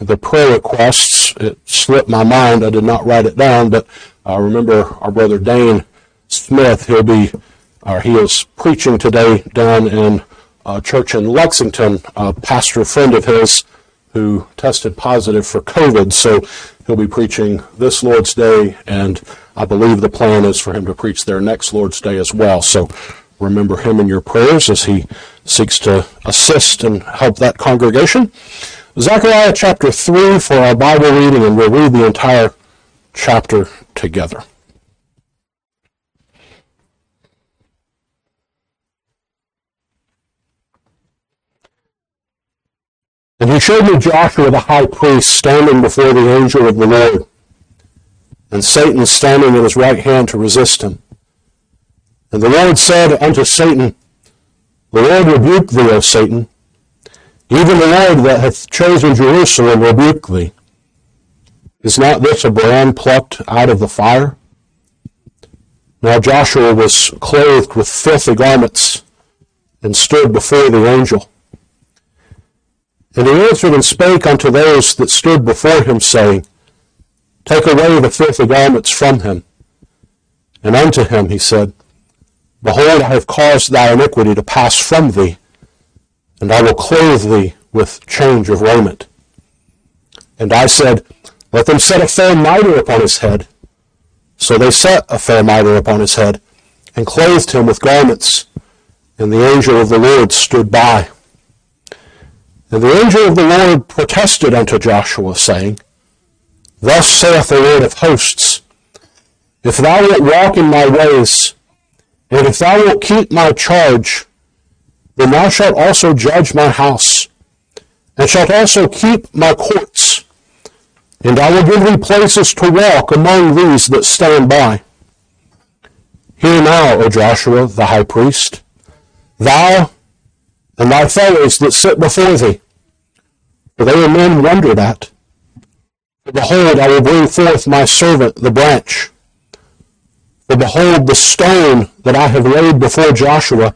the prayer requests. It slipped my mind. I did not write it down, but I remember our brother Dane Smith. He'll be, or he is preaching today down in a church in Lexington. A pastor friend of his who tested positive for COVID, so he'll be preaching this Lord's Day, and I believe the plan is for him to preach there next Lord's Day as well. So remember him in your prayers as he seeks to assist and help that congregation. Zechariah chapter 3 for our Bible reading, and we'll read the entire chapter together. And he showed me Joshua the high priest standing before the angel of the Lord, and Satan standing at his right hand to resist him. And the Lord said unto Satan, The Lord rebuke thee, O Satan. Even the Lord that hath chosen Jerusalem rebuke thee. Is not this a brand plucked out of the fire? Now Joshua was clothed with filthy garments and stood before the angel. And he answered and spake unto those that stood before him, saying, Take away the filthy garments from him. And unto him he said, Behold, I have caused thy iniquity to pass from thee, and I will clothe thee with change of raiment. And I said, Let them set a fair mitre upon his head. So they set a fair mitre upon his head, and clothed him with garments. And the angel of the Lord stood by. And the angel of the Lord protested unto Joshua, saying, Thus saith the Lord of hosts, If thou wilt walk in my ways, and if thou wilt keep my charge, then thou shalt also judge my house, and shalt also keep my courts, and I will give thee places to walk among these that stand by. Hear now, O Joshua, the high priest, thou and thy fellows that sit before thee. For they are men wondered at. For behold, I will bring forth my servant, the branch. For behold, the stone that I have laid before Joshua,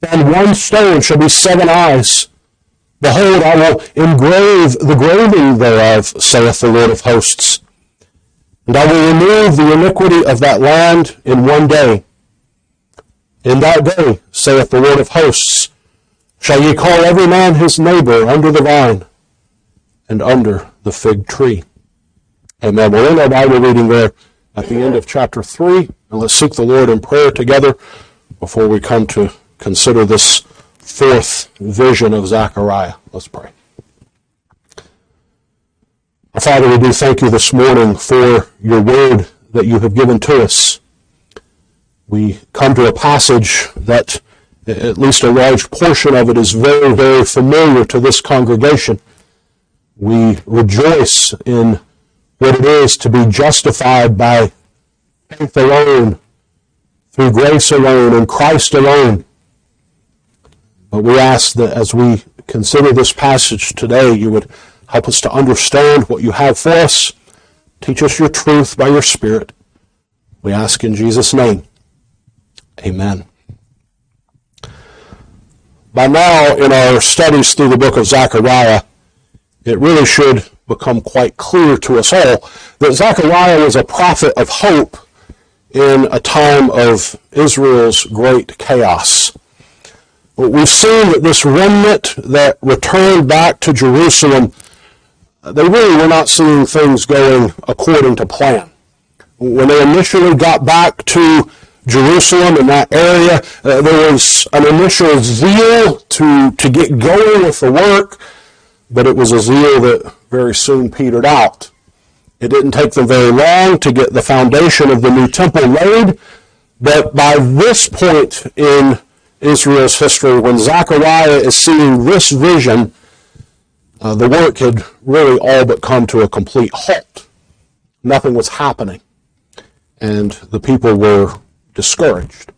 upon one stone shall be seven eyes. Behold, I will engrave the graving thereof, saith the Lord of hosts. And I will remove the iniquity of that land in one day. In that day, saith the Lord of hosts, shall ye call every man his neighbor under the vine and under the fig tree. Amen. We'll end our Bible reading there at the end of chapter 3, and let's seek the Lord in prayer together before we come to consider this fourth vision of Zechariah. Let's pray. Father, we do thank you this morning for your word that you have given to us. We come to a passage that at least a large portion of it is very, very familiar to this congregation. We rejoice in what it is to be justified by faith alone, through grace alone, in Christ alone. But we ask that as we consider this passage today, you would help us to understand what you have for us. Teach us your truth by your Spirit. We ask in Jesus' name. Amen. By now, in our studies through the book of Zechariah, it really should become quite clear to us all that Zechariah was a prophet of hope in a time of Israel's great chaos. We've seen that this remnant that returned back to Jerusalem, they really were not seeing things going according to plan. When they initially got back to Jerusalem in that area. Uh, there was an initial zeal to, to get going with the work, but it was a zeal that very soon petered out. It didn't take them very long to get the foundation of the new temple laid, but by this point in Israel's history, when Zechariah is seeing this vision, uh, the work had really all but come to a complete halt. Nothing was happening. And the people were discouraged.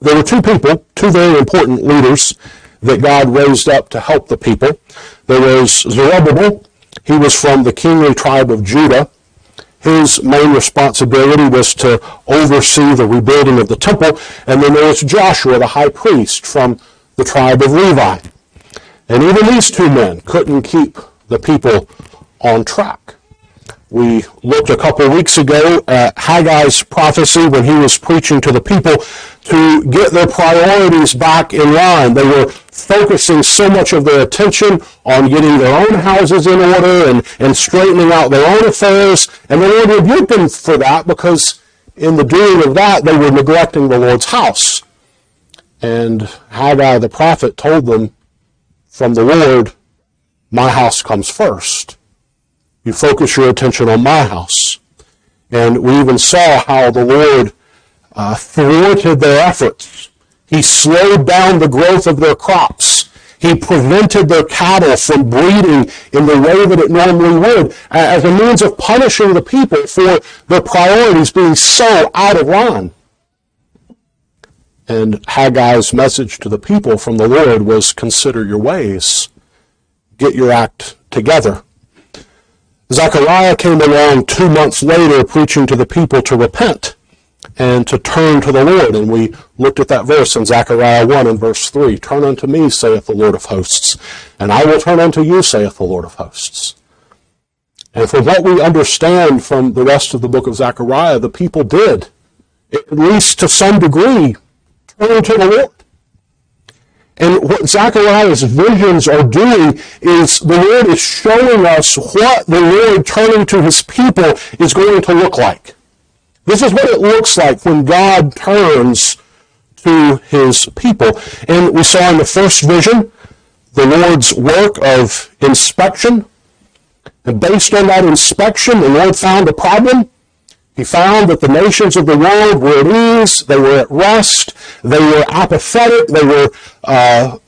There were two people, two very important leaders that God raised up to help the people. There was Zerubbabel. He was from the kingly tribe of Judah. His main responsibility was to oversee the rebuilding of the temple. And then there was Joshua, the high priest from the tribe of Levi. And even these two men couldn't keep the people on track. We looked a couple weeks ago at Haggai's prophecy when he was preaching to the people to get their priorities back in line. They were focusing so much of their attention on getting their own houses in order and, and straightening out their own affairs. And the Lord rebuked them for that because in the doing of that, they were neglecting the Lord's house. And Haggai the prophet told them from the Lord, my house comes first. You focus your attention on my house. And we even saw how the Lord uh, thwarted their efforts. He slowed down the growth of their crops. He prevented their cattle from breeding in the way that it normally would as a means of punishing the people for their priorities being so out of line. And Haggai's message to the people from the Lord was consider your ways. Get your act together. Zechariah came along two months later preaching to the people to repent and to turn to the Lord. And we looked at that verse in Zechariah 1 and verse 3. Turn unto me, saith the Lord of hosts, and I will turn unto you, saith the Lord of hosts. And from what we understand from the rest of the book of Zechariah, the people did, at least to some degree, turn to the Lord. And what Zechariah's visions are doing is the Lord is showing us what the Lord turning to his people is going to look like. This is what it looks like when God turns to his people. And we saw in the first vision the Lord's work of inspection. And based on that inspection, the Lord found a problem. He found that the nations of the world were at ease, they were at rest, they were apathetic, they were uh,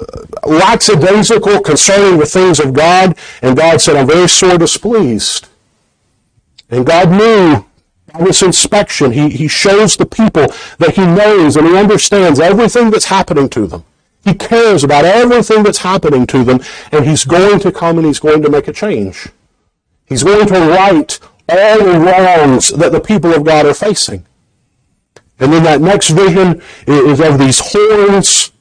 lackadaisical concerning the things of God, and God said, I'm very sore displeased. And God knew by this inspection, he, he shows the people that he knows and he understands everything that's happening to them. He cares about everything that's happening to them, and he's going to come and he's going to make a change. He's going to right all the wrongs that the people of God are facing. And then that next vision is of these horns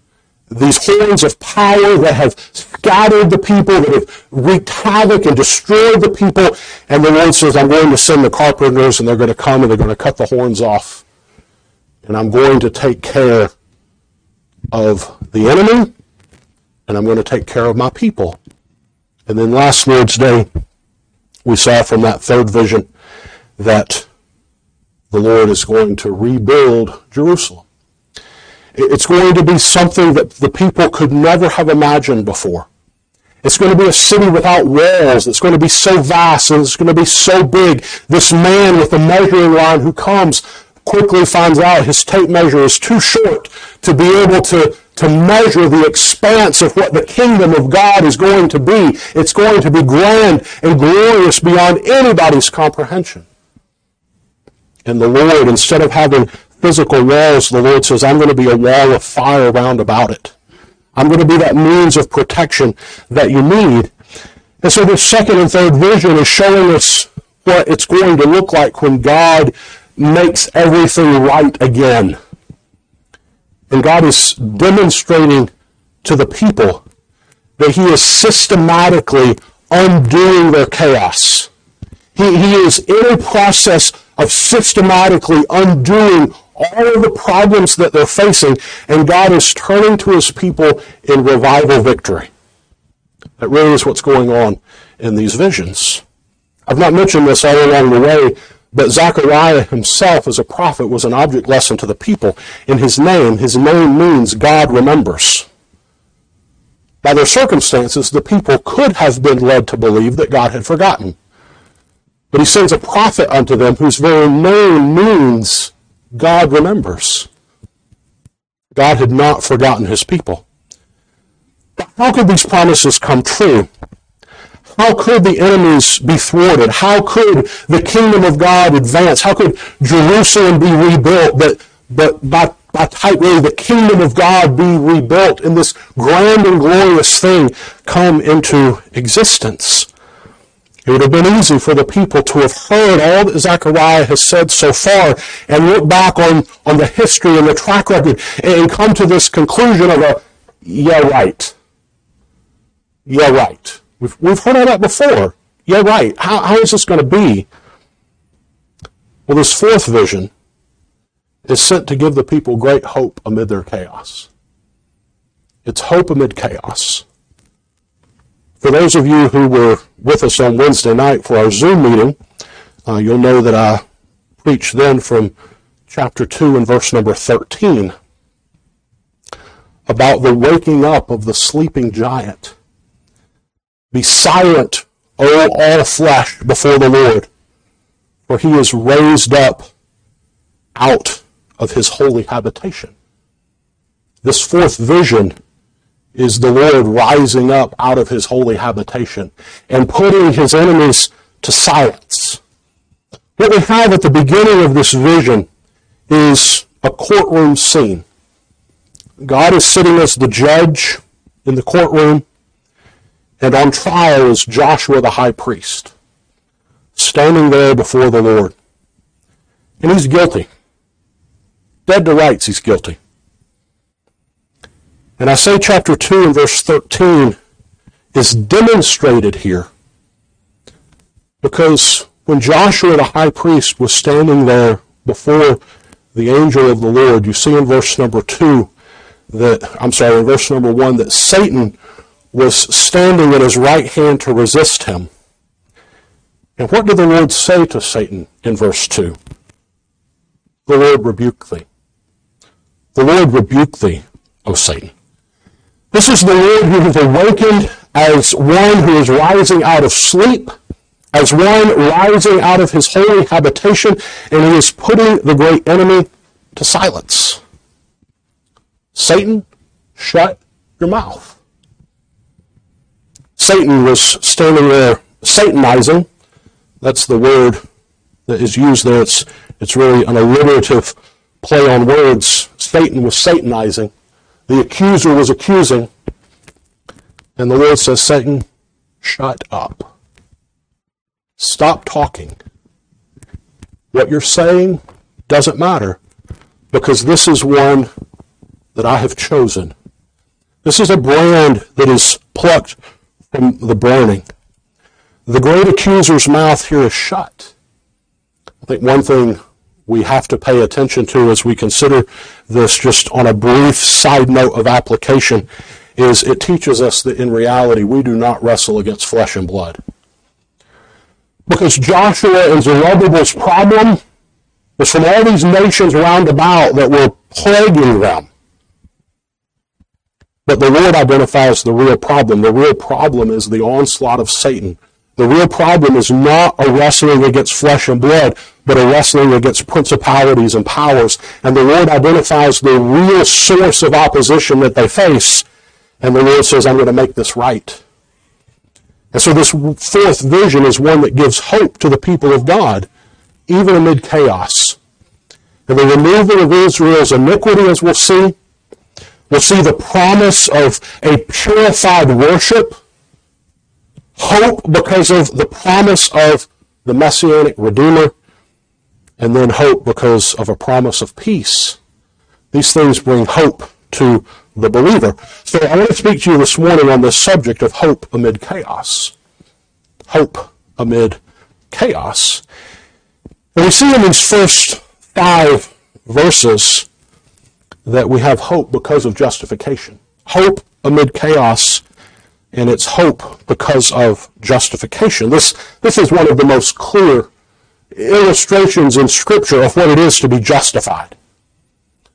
these horns of power that have scattered the people, that have wreaked havoc and destroyed the people. And the Lord says, I'm going to send the carpenters and they're going to come and they're going to cut the horns off. And I'm going to take care of the enemy and I'm going to take care of my people. And then last Lord's Day, we saw from that third vision that the Lord is going to rebuild Jerusalem. It's going to be something that the people could never have imagined before. It's going to be a city without walls. It's going to be so vast and it's going to be so big. This man with the measuring line who comes quickly finds out his tape measure is too short to be able to, to measure the expanse of what the kingdom of God is going to be. It's going to be grand and glorious beyond anybody's comprehension. And the Lord, instead of having physical walls, the Lord says, I'm going to be a wall of fire round about it. I'm going to be that means of protection that you need. And so this second and third vision is showing us what it's going to look like when God makes everything right again. And God is demonstrating to the people that he is systematically undoing their chaos. He, he is in a process of systematically undoing all of the problems that they're facing, and God is turning to his people in revival victory. That really is what's going on in these visions. I've not mentioned this all along the way, but Zechariah himself as a prophet was an object lesson to the people. In his name, his name means God remembers. By their circumstances, the people could have been led to believe that God had forgotten. But he sends a prophet unto them whose very name means God remembers. God had not forgotten his people. How could these promises come true? How could the enemies be thwarted? How could the kingdom of God advance? How could Jerusalem be rebuilt? But, but by, by really, the kingdom of God be rebuilt and this grand and glorious thing come into existence? It would have been easy for the people to have heard all that Zechariah has said so far and look back on, on the history and the track record and come to this conclusion of a, yeah, right. Yeah, right. We've, we've heard all that before. Yeah, right. How, how is this going to be? Well, this fourth vision is sent to give the people great hope amid their chaos. It's hope amid chaos. For those of you who were with us on Wednesday night for our Zoom meeting, uh, you'll know that I preached then from chapter 2 and verse number 13 about the waking up of the sleeping giant. Be silent, O all flesh, before the Lord, for he is raised up out of his holy habitation. This fourth vision is the Lord rising up out of his holy habitation and putting his enemies to silence. What we have at the beginning of this vision is a courtroom scene. God is sitting as the judge in the courtroom, and on trial is Joshua the high priest, standing there before the Lord. And he's guilty. Dead to rights, he's guilty. And I say chapter 2 and verse 13 is demonstrated here because when Joshua the high priest was standing there before the angel of the Lord, you see in verse number 2 that, I'm sorry, in verse number 1 that Satan was standing at his right hand to resist him. And what did the Lord say to Satan in verse 2? The Lord rebuke thee. The Lord rebuke thee, O Satan. This is the Lord who has awakened as one who is rising out of sleep, as one rising out of his holy habitation, and he is putting the great enemy to silence. Satan, shut your mouth. Satan was standing there Satanizing. That's the word that is used there. It's, it's really an alliterative play on words. Satan was Satanizing. The accuser was accusing. And the Lord says, Satan, shut up. Stop talking. What you're saying doesn't matter because this is one that I have chosen. This is a brand that is plucked from the burning. The great accuser's mouth here is shut. I think one thing we have to pay attention to as we consider this just on a brief side note of application is it teaches us that in reality we do not wrestle against flesh and blood. Because Joshua and Zerubbabel's problem was from all these nations round about that were plaguing them. But the Lord identifies the real problem. The real problem is the onslaught of Satan. The real problem is not a wrestling against flesh and blood, but a wrestling against principalities and powers. And the Lord identifies the real source of opposition that they face. And the Lord says, I'm going to make this right. And so this fourth vision is one that gives hope to the people of God, even amid chaos. And the removal of Israel's iniquity, as we'll see, we'll see the promise of a purified worship, hope because of the promise of the Messianic Redeemer, and then hope because of a promise of peace. These things bring hope to the believer. So I want to speak to you this morning on the subject of hope amid chaos. Hope amid chaos. And we see in these first five verses that we have hope because of justification. Hope amid chaos, and it's hope because of justification. This, this is one of the most clear illustrations in Scripture of what it is to be justified.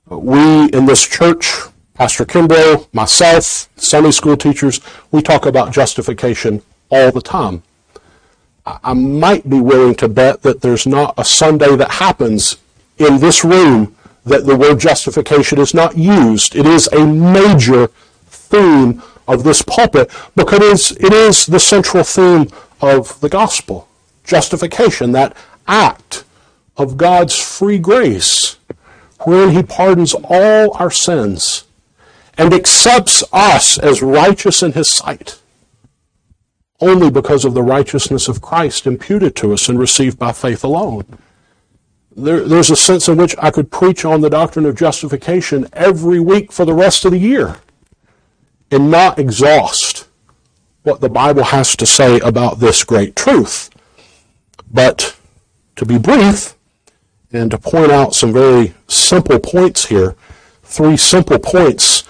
We in this church, Pastor Kimbrough, myself, Sunday school teachers, we talk about justification all the time. I might be willing to bet that there's not a Sunday that happens in this room that the word justification is not used. It is a major theme of this pulpit because it is the central theme of the gospel. Justification, that act of God's free grace, wherein He pardons all our sins and accepts us as righteous in His sight, only because of the righteousness of Christ imputed to us and received by faith alone. There, there's a sense in which I could preach on the doctrine of justification every week for the rest of the year and not exhaust what the Bible has to say about this great truth. But to be brief and to point out some very simple points here, three simple points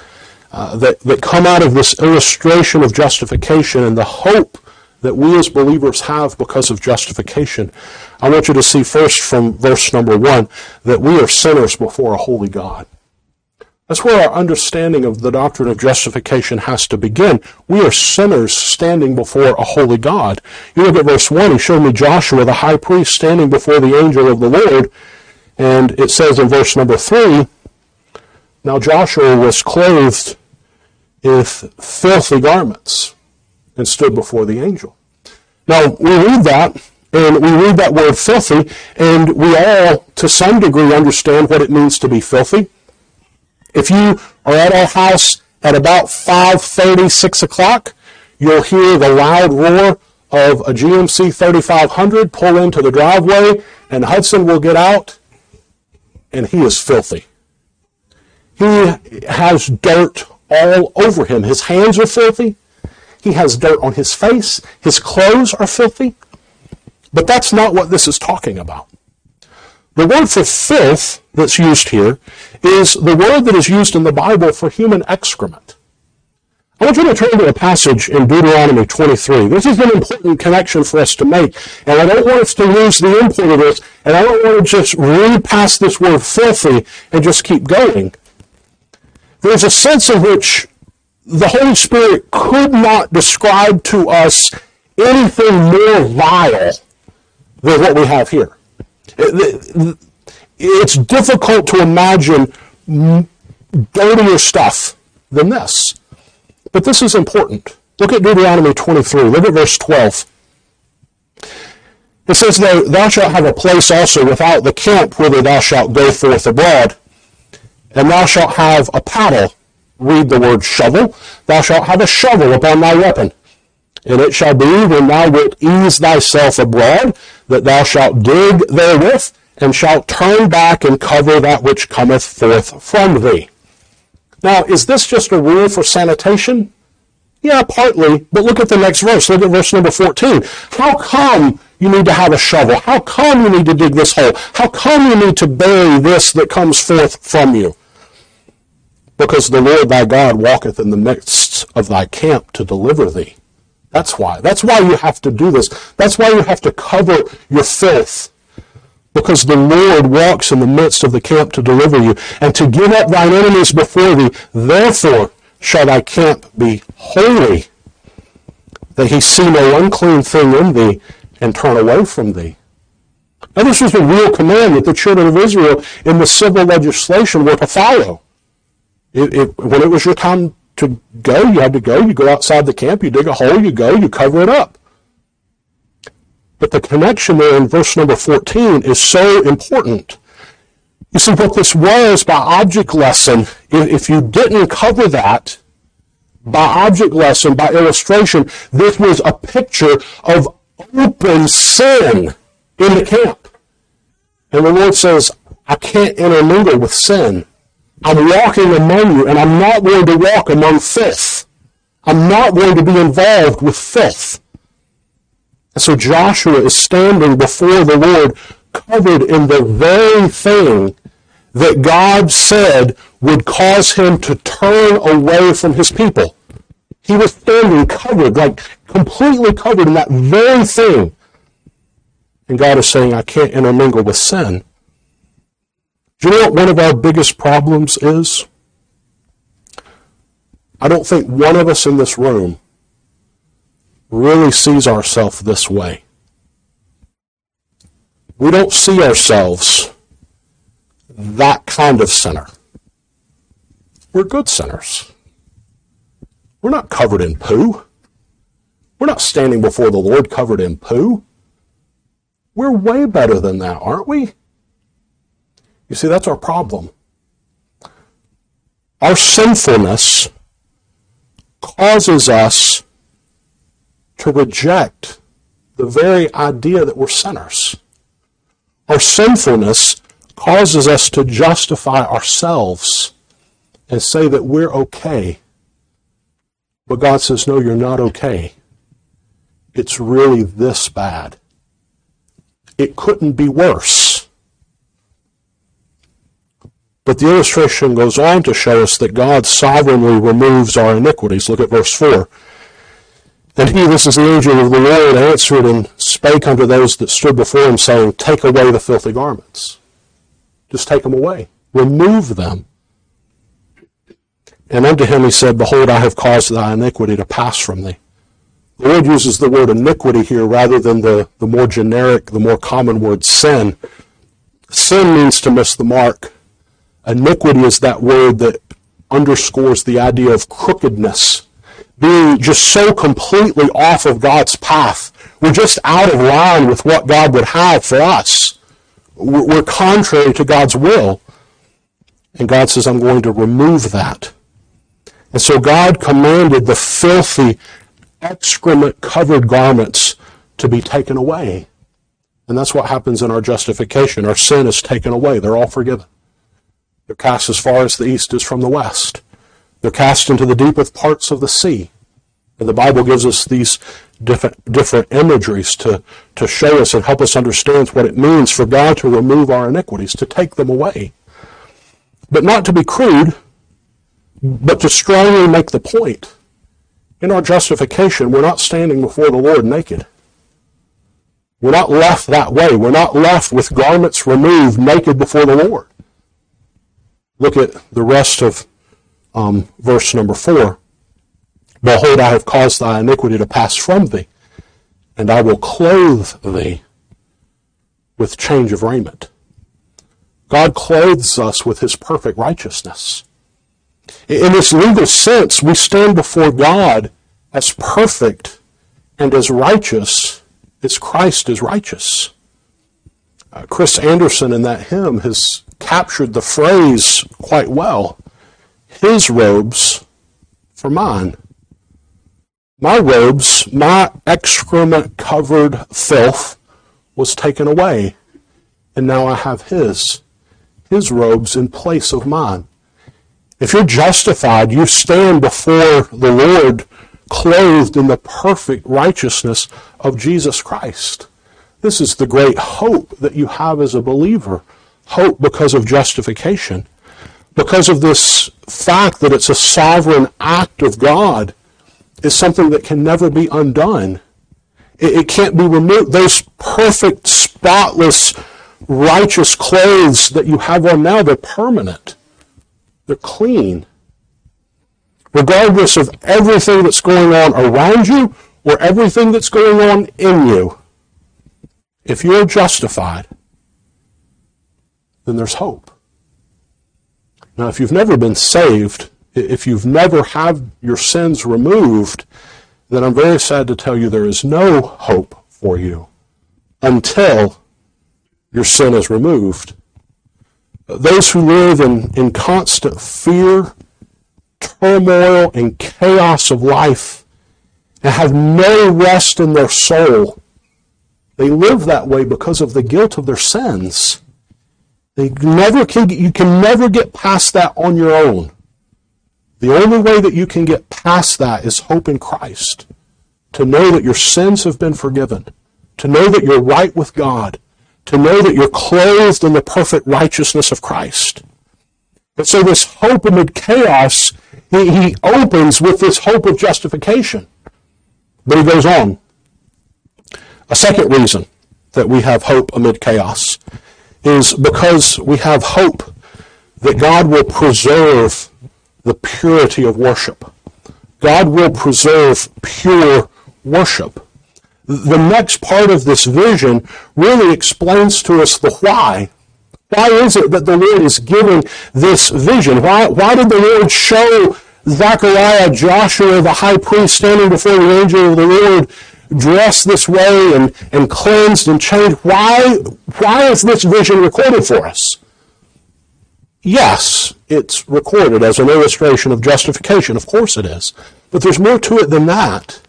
uh, that, that come out of this illustration of justification and the hope that we as believers have because of justification. I want you to see first from verse number one that we are sinners before a holy God. That's where our understanding of the doctrine of justification has to begin. We are sinners standing before a holy God. You look at verse 1, he showed me Joshua, the high priest, standing before the angel of the Lord. And it says in verse number 3, Now Joshua was clothed with filthy garments and stood before the angel. Now, we read that, and we read that word filthy, and we all, to some degree, understand what it means to be filthy. If you are at our house at about 5.30, 6 o'clock, you'll hear the loud roar of a GMC 3500 pull into the driveway, and Hudson will get out, and he is filthy. He has dirt all over him. His hands are filthy. He has dirt on his face. His clothes are filthy. But that's not what this is talking about. The word for filth that's used here is the word that is used in the Bible for human excrement. I want you to turn to a passage in Deuteronomy 23. This is an important connection for us to make, and I don't want us to lose the import of this, and I don't want to just read past this word filthy and just keep going. There's a sense in which the Holy Spirit could not describe to us anything more vile than what we have here. It's difficult to imagine dirtier stuff than this. But this is important. Look at Deuteronomy 23. Look at verse 12. It says, Thou, thou shalt have a place also without the camp whither thou shalt go forth abroad, and thou shalt have a paddle. Read the word shovel. Thou shalt have a shovel upon thy weapon. And it shall be when thou wilt ease thyself abroad, that thou shalt dig therewith, and shalt turn back and cover that which cometh forth from thee. Now, is this just a rule for sanitation? Yeah, partly, but look at the next verse. Look at verse number 14. How come you need to have a shovel? How come you need to dig this hole? How come you need to bury this that comes forth from you? Because the Lord thy God walketh in the midst of thy camp to deliver thee. That's why. That's why you have to do this. That's why you have to cover your filth because the Lord walks in the midst of the camp to deliver you, and to give up thine enemies before thee. Therefore shall thy camp be holy, that he see no unclean thing in thee, and turn away from thee. Now this was a real command that the children of Israel in the civil legislation were to follow. It, it, when it was your time to go, you had to go. You go outside the camp, you dig a hole, you go, you cover it up. But the connection there in verse number 14 is so important. You see, what this was by object lesson, if you didn't cover that by object lesson, by illustration, this was a picture of open sin in the camp. And the Lord says, I can't intermingle with sin. I'm walking among you, and I'm not going to walk among filth. I'm not going to be involved with filth. And so Joshua is standing before the Lord covered in the very thing that God said would cause him to turn away from his people. He was standing covered, like completely covered in that very thing. And God is saying, I can't intermingle with sin. Do you know what one of our biggest problems is? I don't think one of us in this room really sees ourselves this way. We don't see ourselves that kind of sinner. We're good sinners. We're not covered in poo. We're not standing before the Lord covered in poo. We're way better than that, aren't we? You see, that's our problem. Our sinfulness causes us to reject the very idea that we're sinners. Our sinfulness causes us to justify ourselves and say that we're okay. But God says, no, you're not okay. it's really this bad. It couldn't be worse. But the illustration goes on to show us that God sovereignly removes our iniquities. Look at verse 4. And he, this is the angel of the Lord, answered and spake unto those that stood before him, saying, Take away the filthy garments. Just take them away. Remove them. And unto him he said, Behold, I have caused thy iniquity to pass from thee. The Lord uses the word iniquity here rather than the, the more generic, the more common word sin. Sin means to miss the mark. Iniquity is that word that underscores the idea of crookedness, being just so completely off of God's path. We're just out of line with what God would have for us. We're contrary to God's will. And God says, I'm going to remove that. And so God commanded the filthy, excrement covered garments to be taken away. And that's what happens in our justification. Our sin is taken away. They're all forgiven. They're cast as far as the east is from the west. They're cast into the deepest parts of the sea. And the Bible gives us these different, different imageries to, to show us and help us understand what it means for God to remove our iniquities, to take them away. But not to be crude, but to strongly make the point, in our justification, we're not standing before the Lord naked. We're not left that way. We're not left with garments removed naked before the Lord. Look at the rest of um, verse number four. Behold, I have caused thy iniquity to pass from thee, and I will clothe thee with change of raiment. God clothes us with his perfect righteousness. In this legal sense, we stand before God as perfect and as righteous as Christ is righteous. Uh, Chris Anderson in that hymn has captured the phrase quite well. His robes for mine. My robes, my excrement covered filth was taken away, and now I have his. His robes in place of mine. If you're justified, you stand before the Lord clothed in the perfect righteousness of Jesus Christ. This is the great hope that you have as a believer. Hope because of justification. Because of this fact that it's a sovereign act of God is something that can never be undone. It, it can't be removed. Those perfect, spotless, righteous clothes that you have on now, they're permanent. They're clean. Regardless of everything that's going on around you or everything that's going on in you, if you're justified, then there's hope. Now, if you've never been saved, if you've never had your sins removed, then I'm very sad to tell you there is no hope for you until your sin is removed. Those who live in, in constant fear, turmoil, and chaos of life and have no rest in their soul, they live that way because of the guilt of their sins. They never can, you can never get past that on your own. The only way that you can get past that is hope in Christ. To know that your sins have been forgiven. To know that you're right with God to know that you're clothed in the perfect righteousness of Christ. And so this hope amid chaos, he, he opens with this hope of justification. But he goes on. A second reason that we have hope amid chaos is because we have hope that God will preserve the purity of worship. God will preserve pure worship the next part of this vision really explains to us the why. Why is it that the Lord is giving this vision? Why, why did the Lord show Zechariah, Joshua, the high priest, standing before the angel of the Lord, dressed this way and, and cleansed and changed? Why, why is this vision recorded for us? Yes, it's recorded as an illustration of justification. Of course it is. But there's more to it than that.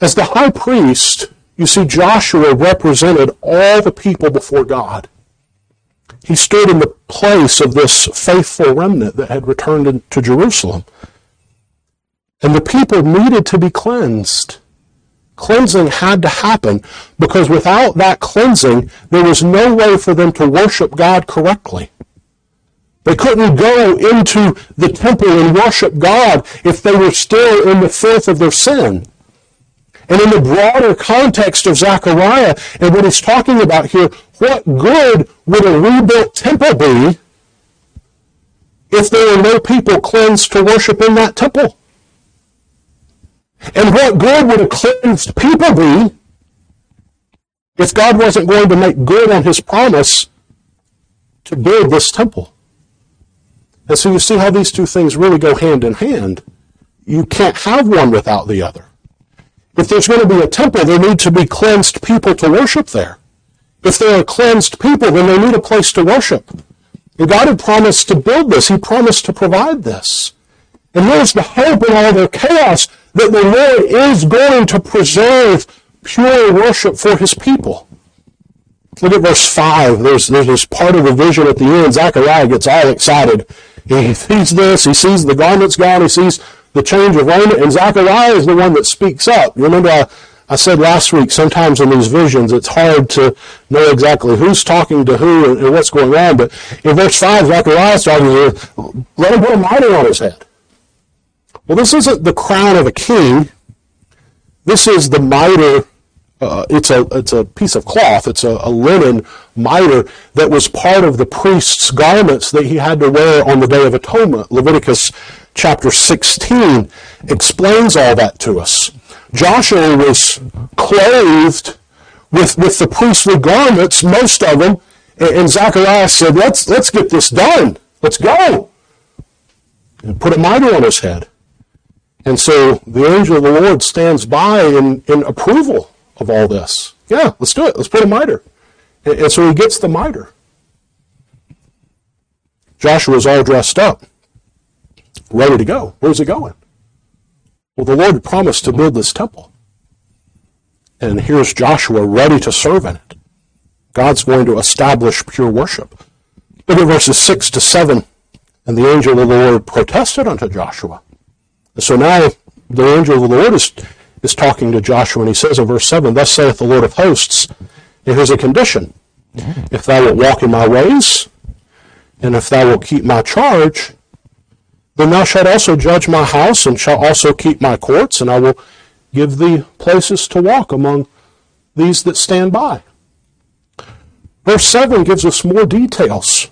As the high priest, you see, Joshua represented all the people before God. He stood in the place of this faithful remnant that had returned to Jerusalem. And the people needed to be cleansed. Cleansing had to happen because without that cleansing, there was no way for them to worship God correctly. They couldn't go into the temple and worship God if they were still in the filth of their sin. And in the broader context of Zechariah and what he's talking about here, what good would a rebuilt temple be if there were no people cleansed to worship in that temple? And what good would a cleansed people be if God wasn't going to make good on his promise to build this temple? And so you see how these two things really go hand in hand. You can't have one without the other. If there's going to be a temple, there need to be cleansed people to worship there. If there are cleansed people, then they need a place to worship. And God had promised to build this. He promised to provide this. And here's the hope in all their chaos that the Lord is going to preserve pure worship for his people. Look at verse 5. There's, there's this part of the vision at the end. Zechariah gets all excited. He sees this. He sees the garments gone. He sees the change of raiment. And Zechariah is the one that speaks up. You remember I, I said last week, sometimes in these visions, it's hard to know exactly who's talking to who and, and what's going on. But in verse 5, Zechariah starts with, let him put a mitre on his head. Well, this isn't the crown of a king. This is the mitre uh, it's a it's a piece of cloth. It's a, a, linen mitre that was part of the priest's garments that he had to wear on the Day of Atonement. Leviticus chapter 16 explains all that to us. Joshua was clothed with with the priestly garments, most of them, and, and Zacharias said, "Let's let's get this done. Let's go." And put a mitre on his head. And so the angel of the Lord stands by in, in approval of all this. Yeah, let's do it. Let's put a mitre. And, and so he gets the mitre. Joshua's all dressed up, ready to go. Where's he going? Well, the Lord promised to build this temple. And here's Joshua ready to serve in it. God's going to establish pure worship. Look at verses 6 to 7. And the angel of the Lord protested unto Joshua. So now the angel of the Lord is is talking to Joshua, and he says in verse 7, Thus saith the Lord of hosts, and here's a condition. If thou wilt walk in my ways, and if thou wilt keep my charge, then thou shalt also judge my house, and shalt also keep my courts, and I will give thee places to walk among these that stand by. Verse 7 gives us more details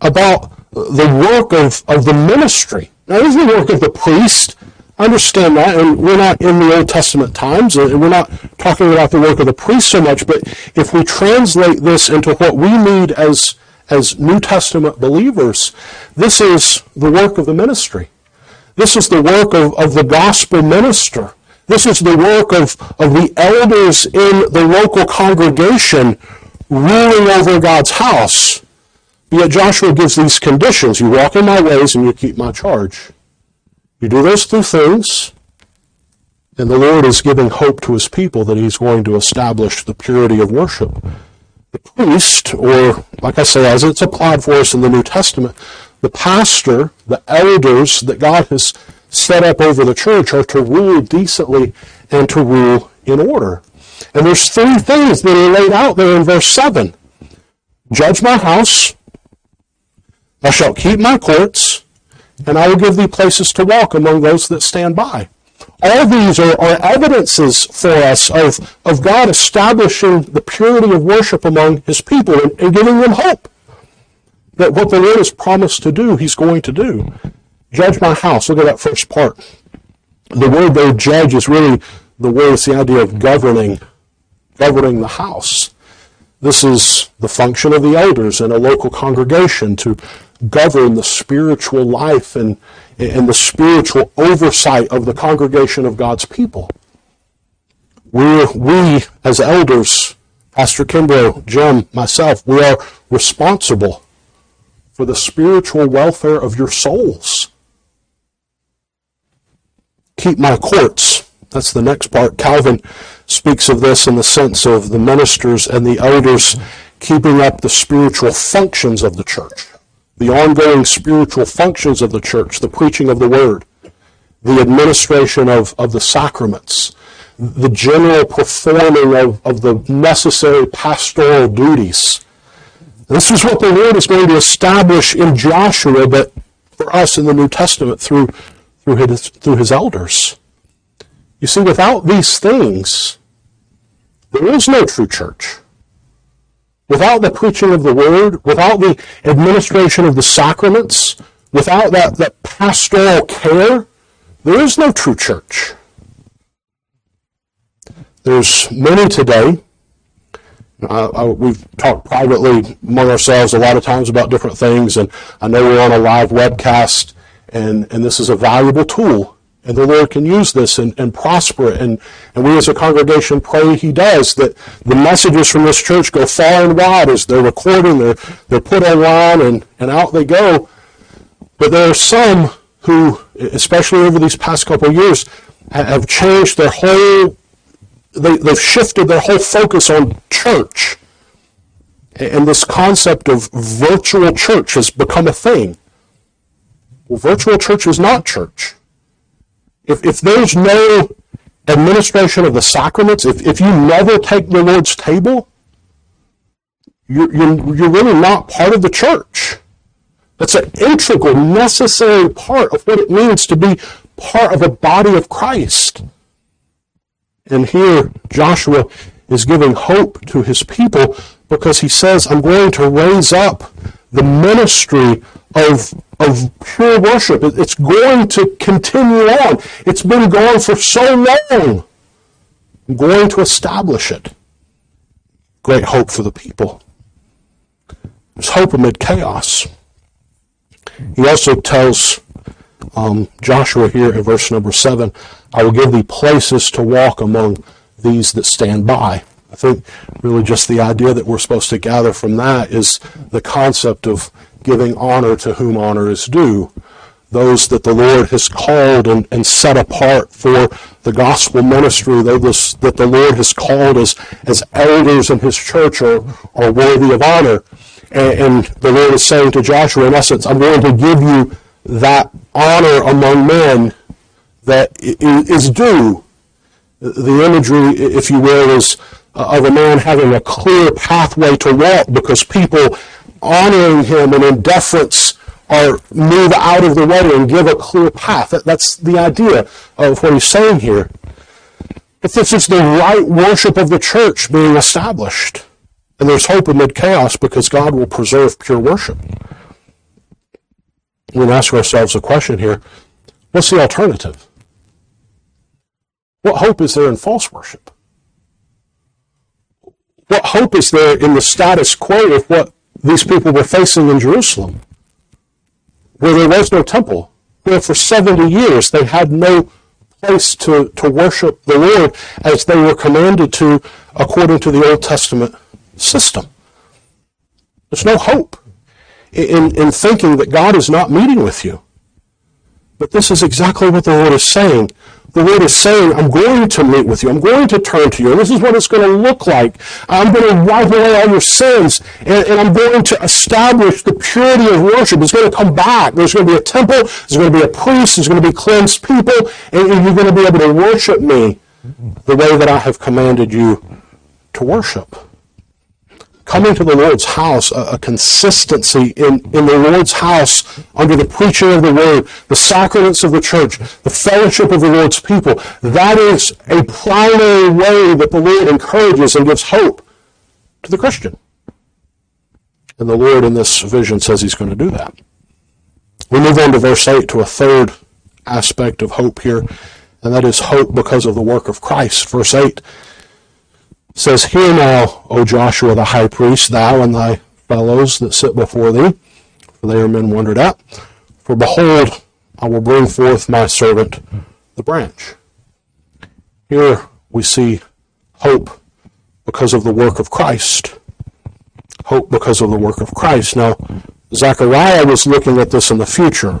about the work of, of the ministry. Now, this is the work of the priest understand that, and we're not in the Old Testament times, and we're not talking about the work of the priest so much, but if we translate this into what we need as, as New Testament believers, this is the work of the ministry. This is the work of, of the gospel minister. This is the work of, of the elders in the local congregation ruling over God's house. Yet Joshua gives these conditions. You walk in my ways and you keep my charge. You do those two things, and the Lord is giving hope to his people that he's going to establish the purity of worship. The priest, or like I say, as it's applied for us in the New Testament, the pastor, the elders that God has set up over the church are to rule decently and to rule in order. And there's three things that are laid out there in verse 7. Judge my house, thou shalt keep my courts, and I will give thee places to walk among those that stand by. All these are, are evidences for us of, of God establishing the purity of worship among his people and, and giving them hope that what the Lord has promised to do, he's going to do. Judge my house. Look at that first part. The word there, judge, is really the word, it's the idea of governing, governing the house. This is the function of the elders in a local congregation to govern the spiritual life and, and the spiritual oversight of the congregation of God's people. we we, as elders, Pastor Kimbrough, Jim, myself, we are responsible for the spiritual welfare of your souls. Keep my courts. That's the next part. Calvin speaks of this in the sense of the ministers and the elders keeping up the spiritual functions of the church the ongoing spiritual functions of the church, the preaching of the word, the administration of, of the sacraments, the general performing of, of the necessary pastoral duties. This is what the Lord is going to establish in Joshua, but for us in the New Testament through, through, his, through his elders. You see, without these things, there is no true church. Without the preaching of the word, without the administration of the sacraments, without that, that pastoral care, there is no true church. There's many today. I, we've talked privately among ourselves a lot of times about different things, and I know we're on a live webcast, and, and this is a valuable tool and the Lord can use this and, and prosper it. And, and we as a congregation pray He does, that the messages from this church go far and wide as they're recorded, they're, they're put online, and, and out they go. But there are some who, especially over these past couple of years, have changed their whole, they, they've shifted their whole focus on church. And this concept of virtual church has become a thing. Well, virtual church is not church. If, if there's no administration of the sacraments, if, if you never take the Lord's table, you're, you're, you're really not part of the church. That's an integral, necessary part of what it means to be part of a body of Christ. And here, Joshua is giving hope to his people because he says, I'm going to raise up the ministry of, of pure worship. It's going to continue on. It's been going for so long. I'm going to establish it. Great hope for the people. There's hope amid chaos. He also tells um, Joshua here in verse number 7 I will give thee places to walk among these that stand by. I think really just the idea that we're supposed to gather from that is the concept of giving honor to whom honor is due. Those that the Lord has called and, and set apart for the gospel ministry, those that the Lord has called as, as elders in his church are, are worthy of honor. And, and the Lord is saying to Joshua, in essence, I'm going to give you that honor among men that is due. The imagery, if you will, is of a man having a clear pathway to walk because people honoring him and in deference or move out of the way and give a clear path. That, that's the idea of what he's saying here. But this is the right worship of the church being established. And there's hope amid chaos because God will preserve pure worship. We ask ourselves a question here. What's the alternative? What hope is there in false worship? What hope is there in the status quo of what these people were facing in Jerusalem, where there was no temple, where for 70 years they had no place to, to worship the Lord as they were commanded to according to the Old Testament system. There's no hope in, in thinking that God is not meeting with you. But this is exactly what the Lord is saying the Lord is saying, I'm going to meet with you. I'm going to turn to you. This is what it's going to look like. I'm going to wipe away all your sins, and, and I'm going to establish the purity of worship. It's going to come back. There's going to be a temple. There's going to be a priest. There's going to be cleansed people, and you're going to be able to worship me the way that I have commanded you to worship coming to the Lord's house, a, a, consistency in, in the Lord's house under the preaching of the word, the sacraments of the church, the fellowship of the Lord's people. That is a primary way that the Lord encourages and gives hope to the Christian. And the Lord in this vision says he's going to do that. We move on to verse 8 to a third aspect of hope here, and that is hope because of the work of Christ. Verse 8 says, Hear now, O Joshua the high priest, thou and thy fellows that sit before thee, for they are men wondered at. For behold, I will bring forth my servant, the branch. Here we see hope because of the work of Christ. Hope because of the work of Christ. Now, Zechariah was looking at this in the future.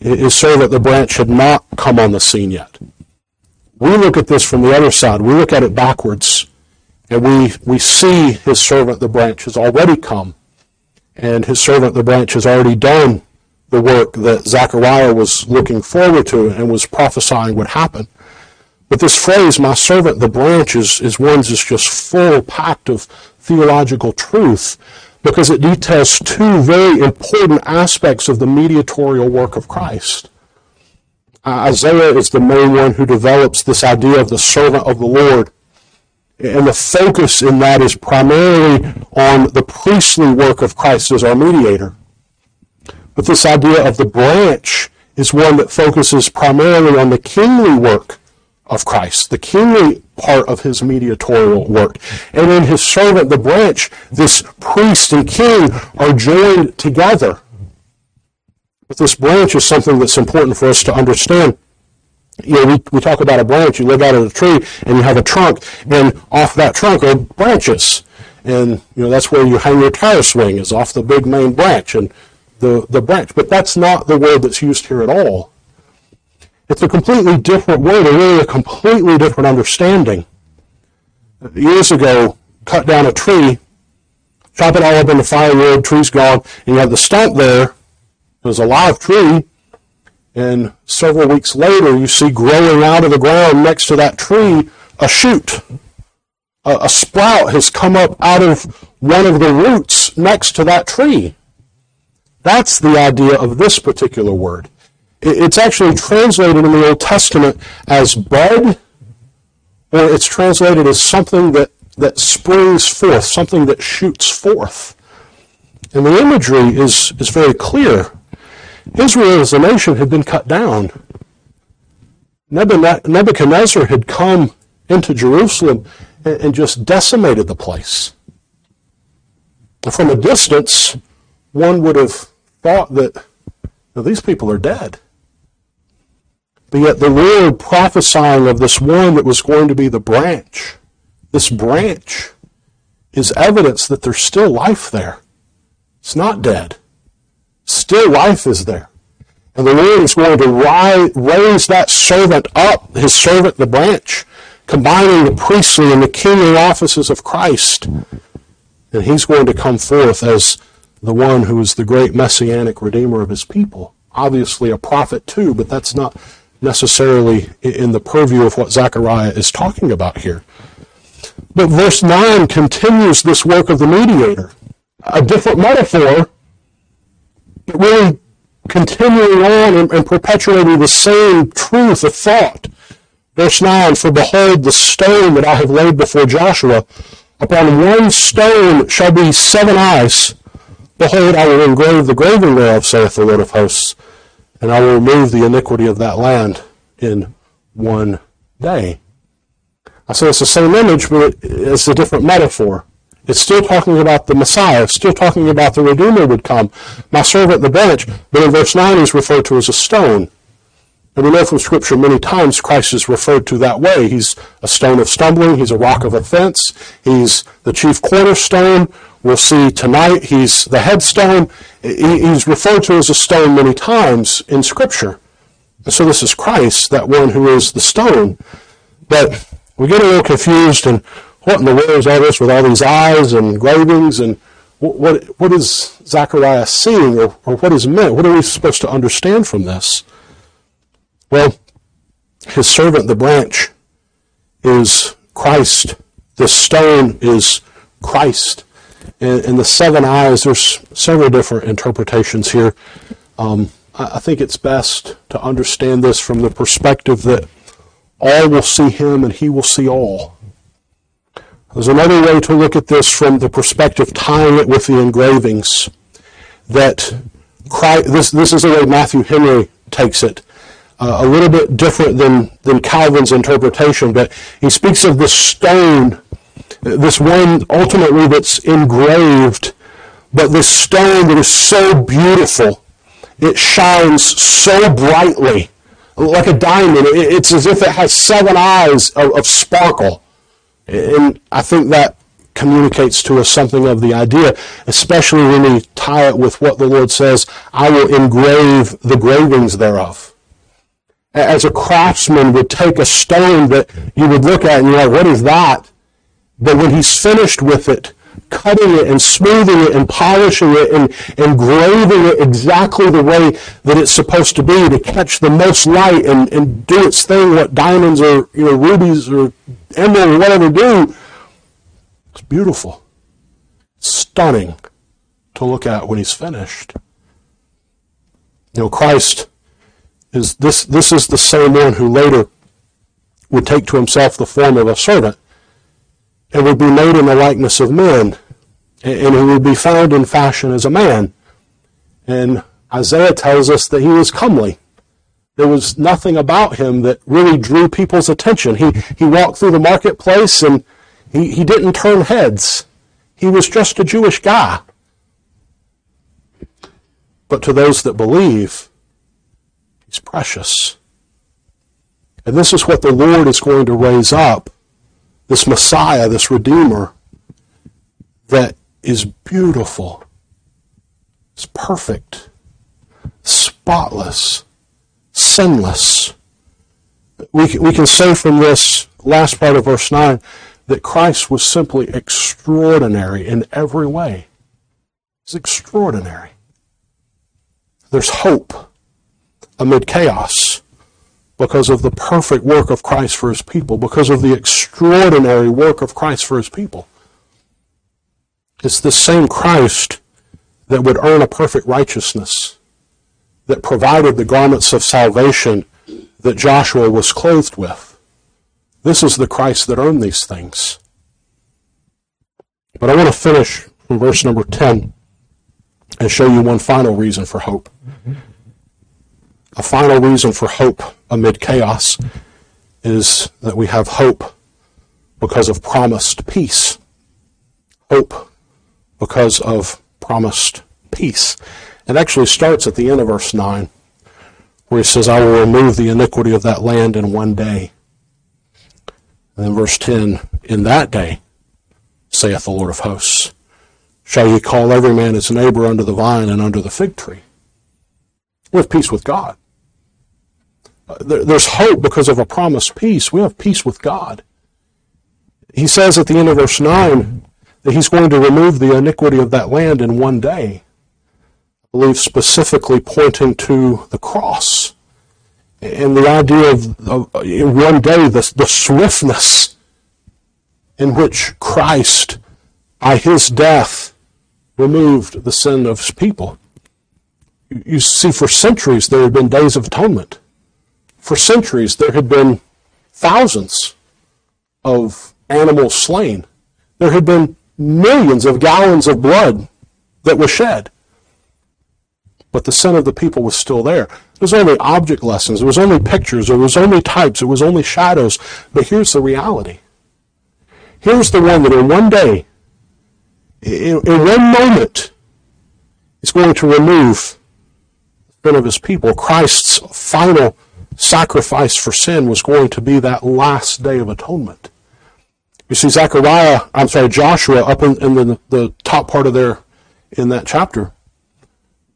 His servant, the branch, had not come on the scene yet. We look at this from the other side. We look at it backwards. And we, we see his servant the branch has already come, and his servant the branch has already done the work that Zechariah was looking forward to and was prophesying would happen. But this phrase, my servant the branch, is, is one that's just full packed of theological truth because it details two very important aspects of the mediatorial work of Christ. Uh, Isaiah is the main one who develops this idea of the servant of the Lord. And the focus in that is primarily on the priestly work of Christ as our mediator. But this idea of the branch is one that focuses primarily on the kingly work of Christ, the kingly part of his mediatorial work. And in his servant, the branch, this priest and king are joined together. But this branch is something that's important for us to understand. You know, we, we talk about a branch, you look out at a tree and you have a trunk, and off that trunk are branches. And, you know, that's where you hang your tire swing is off the big main branch and the, the branch. But that's not the word that's used here at all. It's a completely different word, and really a completely different understanding. Years ago, cut down a tree, chop it all up into firewood, tree's gone, and you have the stump there. It was a live tree, and several weeks later, you see growing out of the ground next to that tree a shoot. A, a sprout has come up out of one of the roots next to that tree. That's the idea of this particular word. It's actually translated in the Old Testament as bud, or it's translated as something that, that springs forth, something that shoots forth. And the imagery is, is very clear. Israel as a nation had been cut down. Nebuchadnezzar had come into Jerusalem and, just decimated the place. From a distance, one would have thought that these people are dead. But yet the Lord prophesying of this one that was going to be the branch, this branch is evidence that there's still life there. It's not dead. Still life is there. And the Lord is going to raise that servant up, his servant, the branch, combining the priestly and the kingly offices of Christ. And he's going to come forth as the one who is the great messianic redeemer of his people. Obviously a prophet too, but that's not necessarily in the purview of what Zechariah is talking about here. But verse 9 continues this work of the mediator. A different metaphor, really continuing on and, and perpetuating the same truth of thought. Verse 9, For behold, the stone that I have laid before Joshua, upon one stone shall be seven eyes. Behold, I will engrave the graving thereof, saith the Lord of hosts and I will remove the iniquity of that land in one day. I say it's the same image, but it's a different metaphor. It's still talking about the Messiah. It's still talking about the Redeemer would come. My servant, the branch. But in verse 9, he's referred to as a stone. And we know from Scripture many times Christ is referred to that way. He's a stone of stumbling. He's a rock of offense. He's the chief cornerstone. We'll see tonight he's the headstone. He's referred to as a stone many times in Scripture. And so this is Christ, that one who is the stone. But we get a little confused and what in the world is all this with all these eyes and engravings and what, what, is Zechariah seeing or, or what is meant? What are we supposed to understand from this? Well, his servant, the branch, is Christ. The stone is Christ and, the seven eyes, there's several different interpretations here. Um, I, I think it's best to understand this from the perspective that all will see him and he will see all. There's another way to look at this from the perspective tying it with the engravings. That Christ, this, this is the way Matthew Henry takes it. Uh, a little bit different than, than Calvin's interpretation, but he speaks of the stone this one ultimately that's engraved, but this stone that is so beautiful, it shines so brightly, like a diamond. It's as if it has seven eyes of, of sparkle. And I think that communicates to us something of the idea, especially when we tie it with what the Lord says, I will engrave the gravings thereof. As a craftsman would take a stone that you would look at and you're like, what is that? But when he's finished with it, cutting it and smoothing it and polishing it and, and graving it exactly the way that it's supposed to be to catch the most light and, and do its thing what diamonds or you know rubies or emerald or whatever do. It's beautiful. Stunning to look at when he's finished. You know, Christ is this this is the same one who later would take to himself the form of a servant and would be made in the likeness of men, and he would be found in fashion as a man. And Isaiah tells us that he was comely. There was nothing about him that really drew people's attention. He, he walked through the marketplace and he, he didn't turn heads. He was just a Jewish guy. But to those that believe, he's precious. And this is what the Lord is going to raise up this Messiah, this Redeemer, that is beautiful, it's perfect, spotless, sinless. We, we can say from this last part of verse 9 that Christ was simply extraordinary in every way. He's extraordinary. There's hope amid chaos because of the perfect work of Christ for his people, because of the extraordinary work of Christ for his people. It's the same Christ that would earn a perfect righteousness, that provided the garments of salvation that Joshua was clothed with. This is the Christ that earned these things. But I want to finish from verse number 10 and show you one final reason for hope. A final reason for hope amid chaos is that we have hope because of promised peace. Hope because of promised peace. It actually starts at the end of verse 9, where he says, I will remove the iniquity of that land in one day. And then verse 10, in that day, saith the Lord of hosts, shall ye call every man his neighbor under the vine and under the fig tree. With peace with God there's hope because of a promised peace. We have peace with God. He says at the end of verse 9 that he's going to remove the iniquity of that land in one day. Believe specifically pointing to the cross and the idea of, of one day the, the swiftness in which Christ, by his death, removed the sin of his people. You see, for centuries there have been days of atonement for centuries there had been thousands of animals slain. There had been millions of gallons of blood that was shed. But the sin of the people was still there. It was only object lessons. It was only pictures. It was only types. It was only shadows. But here's the reality. Here's the one that in one day, in, in one moment, is going to remove the sin of his people. Christ's final sacrifice for sin was going to be that last day of atonement. You see, Zechariah, I'm sorry, Joshua, up in, in the, the top part of there in that chapter,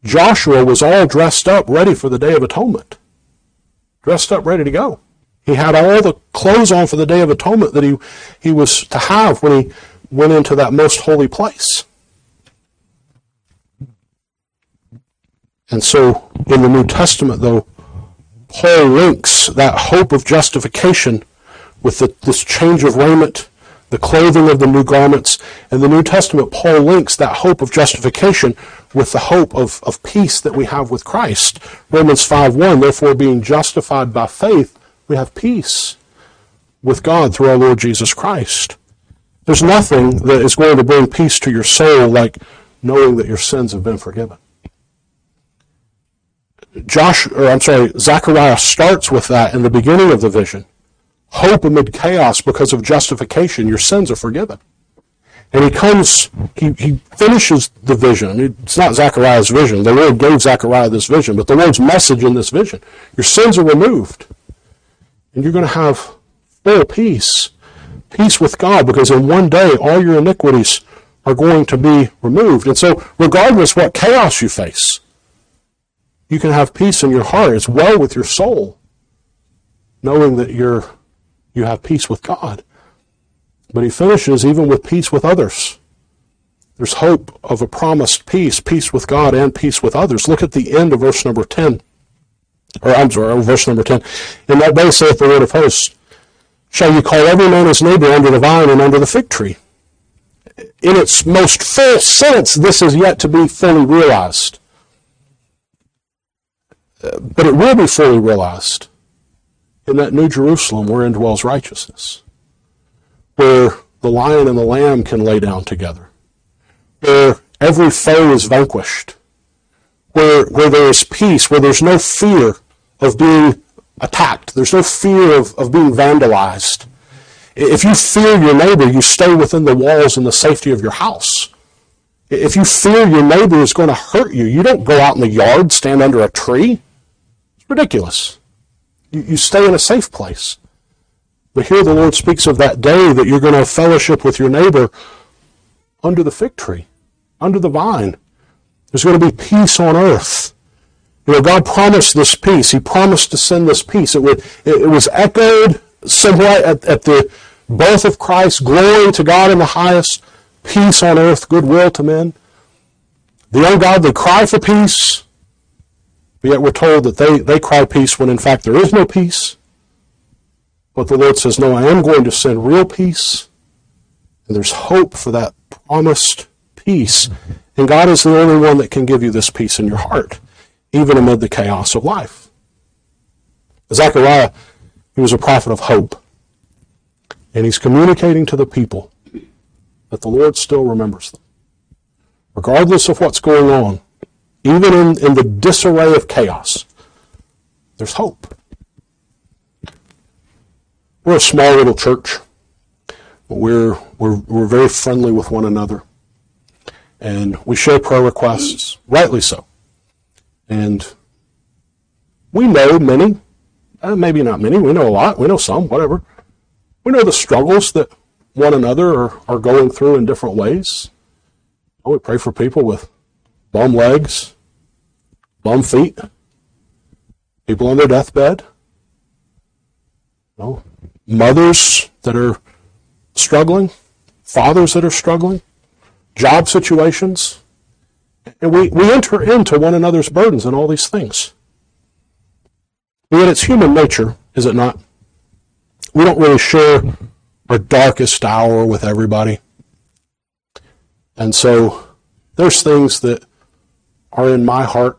Joshua was all dressed up, ready for the day of atonement. Dressed up, ready to go. He had all the clothes on for the day of atonement that he, he was to have when he went into that most holy place. And so, in the New Testament, though, Paul links that hope of justification with the, this change of raiment, the clothing of the new garments. In the New Testament, Paul links that hope of justification with the hope of, of peace that we have with Christ. Romans 5.1, therefore being justified by faith, we have peace with God through our Lord Jesus Christ. There's nothing that is going to bring peace to your soul like knowing that your sins have been forgiven. Josh, or I'm sorry, Zechariah starts with that in the beginning of the vision. Hope amid chaos because of justification. Your sins are forgiven. And he comes, he, he finishes the vision. It's not Zechariah's vision. The Lord gave Zechariah this vision, but the Lord's message in this vision. Your sins are removed. And you're going to have full peace. Peace with God, because in one day all your iniquities are going to be removed. And so, regardless what chaos you face, you can have peace in your heart. It's well with your soul, knowing that you're you have peace with God. But he finishes even with peace with others. There's hope of a promised peace, peace with God and peace with others. Look at the end of verse number 10. Or I'm sorry, verse number 10. In that day saith the Lord of hosts, shall you call every man his neighbor under the vine and under the fig tree. In its most full sense, this is yet to be fully realized. Uh, but it will be fully realized in that New Jerusalem wherein dwells righteousness, where the lion and the lamb can lay down together, where every foe is vanquished, where, where there is peace, where there's no fear of being attacked, there's no fear of, of being vandalized. If you fear your neighbor, you stay within the walls and the safety of your house. If you fear your neighbor is going to hurt you, you don't go out in the yard, stand under a tree. It's ridiculous. You, you stay in a safe place. But here the Lord speaks of that day that you're going to fellowship with your neighbor under the fig tree, under the vine. There's going to be peace on earth. You know, God promised this peace. He promised to send this peace. It, would, it, was echoed somewhat at, at the birth of Christ, glory to God in the highest, peace on earth, goodwill to men. The ungodly cry for peace, but yet we're told that they, they cry peace when in fact there is no peace. But the Lord says, No, I am going to send real peace. And there's hope for that promised peace. And God is the only one that can give you this peace in your heart, even amid the chaos of life. Zechariah, he was a prophet of hope. And he's communicating to the people that the Lord still remembers them. Regardless of what's going on, even in, in the disarray of chaos, there's hope. We're a small little church. We're, we're, we're very friendly with one another. And we share prayer requests, rightly so. And we know many, uh, maybe not many, we know a lot, we know some, whatever. We know the struggles that one another are, are going through in different ways. We pray for people with bum legs, bum feet, people on their deathbed, you know, mothers that are struggling, fathers that are struggling, job situations. And we, we enter into one another's burdens and all these things. And yet it's human nature, is it not? We don't really share our darkest hour with everybody. And so there's things that are in my heart.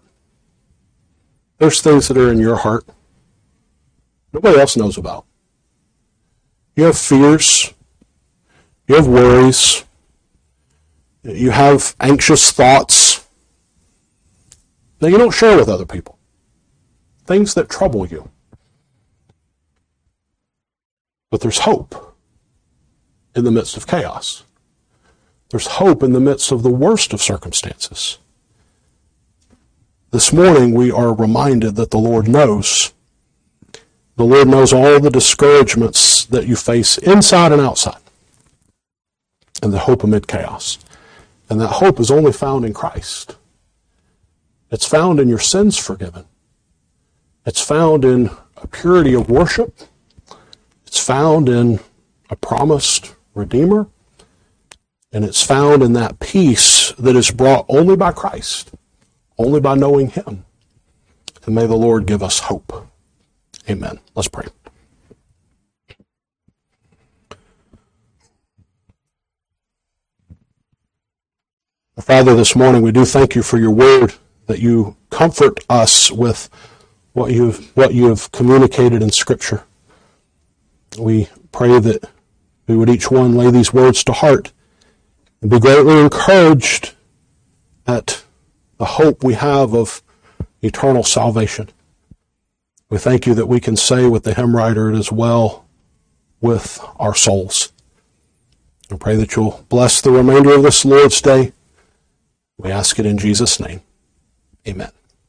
There's things that are in your heart. Nobody else knows about. You have fears. You have worries. You have anxious thoughts that you don't share with other people. Things that trouble you. But there's hope in the midst of chaos. There's hope in the midst of the worst of circumstances. This morning we are reminded that the Lord knows. The Lord knows all the discouragements that you face inside and outside. And the hope amid chaos. And that hope is only found in Christ. It's found in your sins forgiven. It's found in a purity of worship. It's found in a promised Redeemer. And it's found in that peace that is brought only by Christ, only by knowing Him. And may the Lord give us hope. Amen. Let's pray. Father, this morning we do thank you for your word, that you comfort us with what you've, what you have communicated in Scripture. We pray that we would each one lay these words to heart and be greatly encouraged at the hope we have of eternal salvation. We thank you that we can say with the hymn writer, it is well with our souls. I pray that you'll bless the remainder of this Lord's Day we ask it in Jesus' name. Amen.